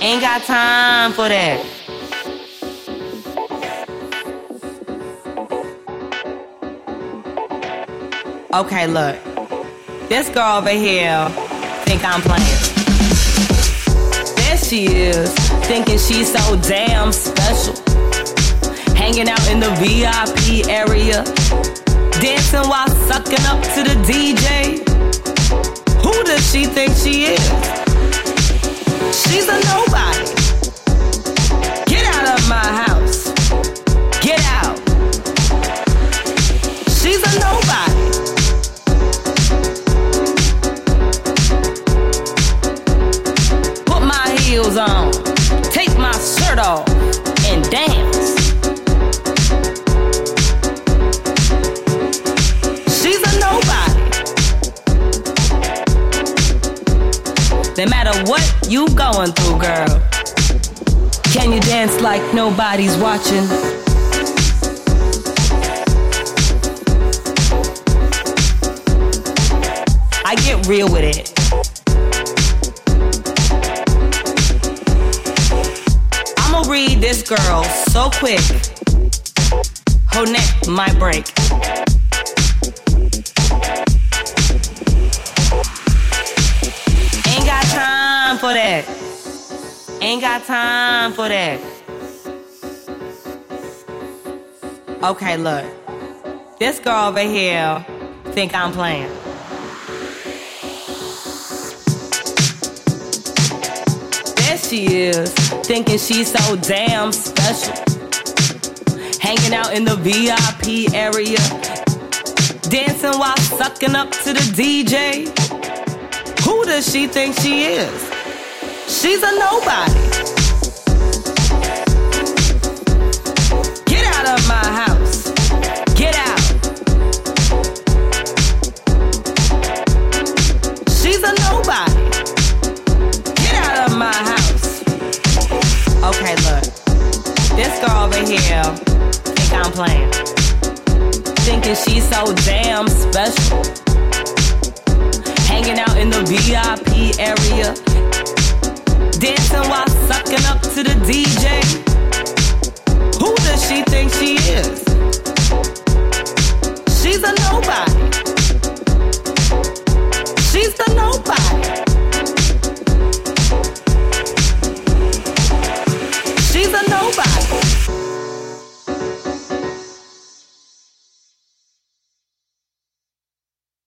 got time for that. Okay, look. This girl over here think I'm playing. There she is, thinking she's so damn special. Hanging out in the VIP area, dancing while sucking up to the DJ. Heels on. Take my shirt off and dance. She's a nobody. No matter what you going through, girl. Can you dance like nobody's watching? I get real with it. Read this girl so quick. Her neck might break. Ain't got time for that. Ain't got time for that. Okay, look. This girl over here think I'm playing. There she is, thinking she's so damn special. Hanging out in the VIP area, dancing while sucking up to the DJ. Who does she think she is? She's a nobody. This girl over here think I'm playing. Thinking she's so damn special. Hanging out in the VIP area. Dancing while sucking up to the DJ. Who does she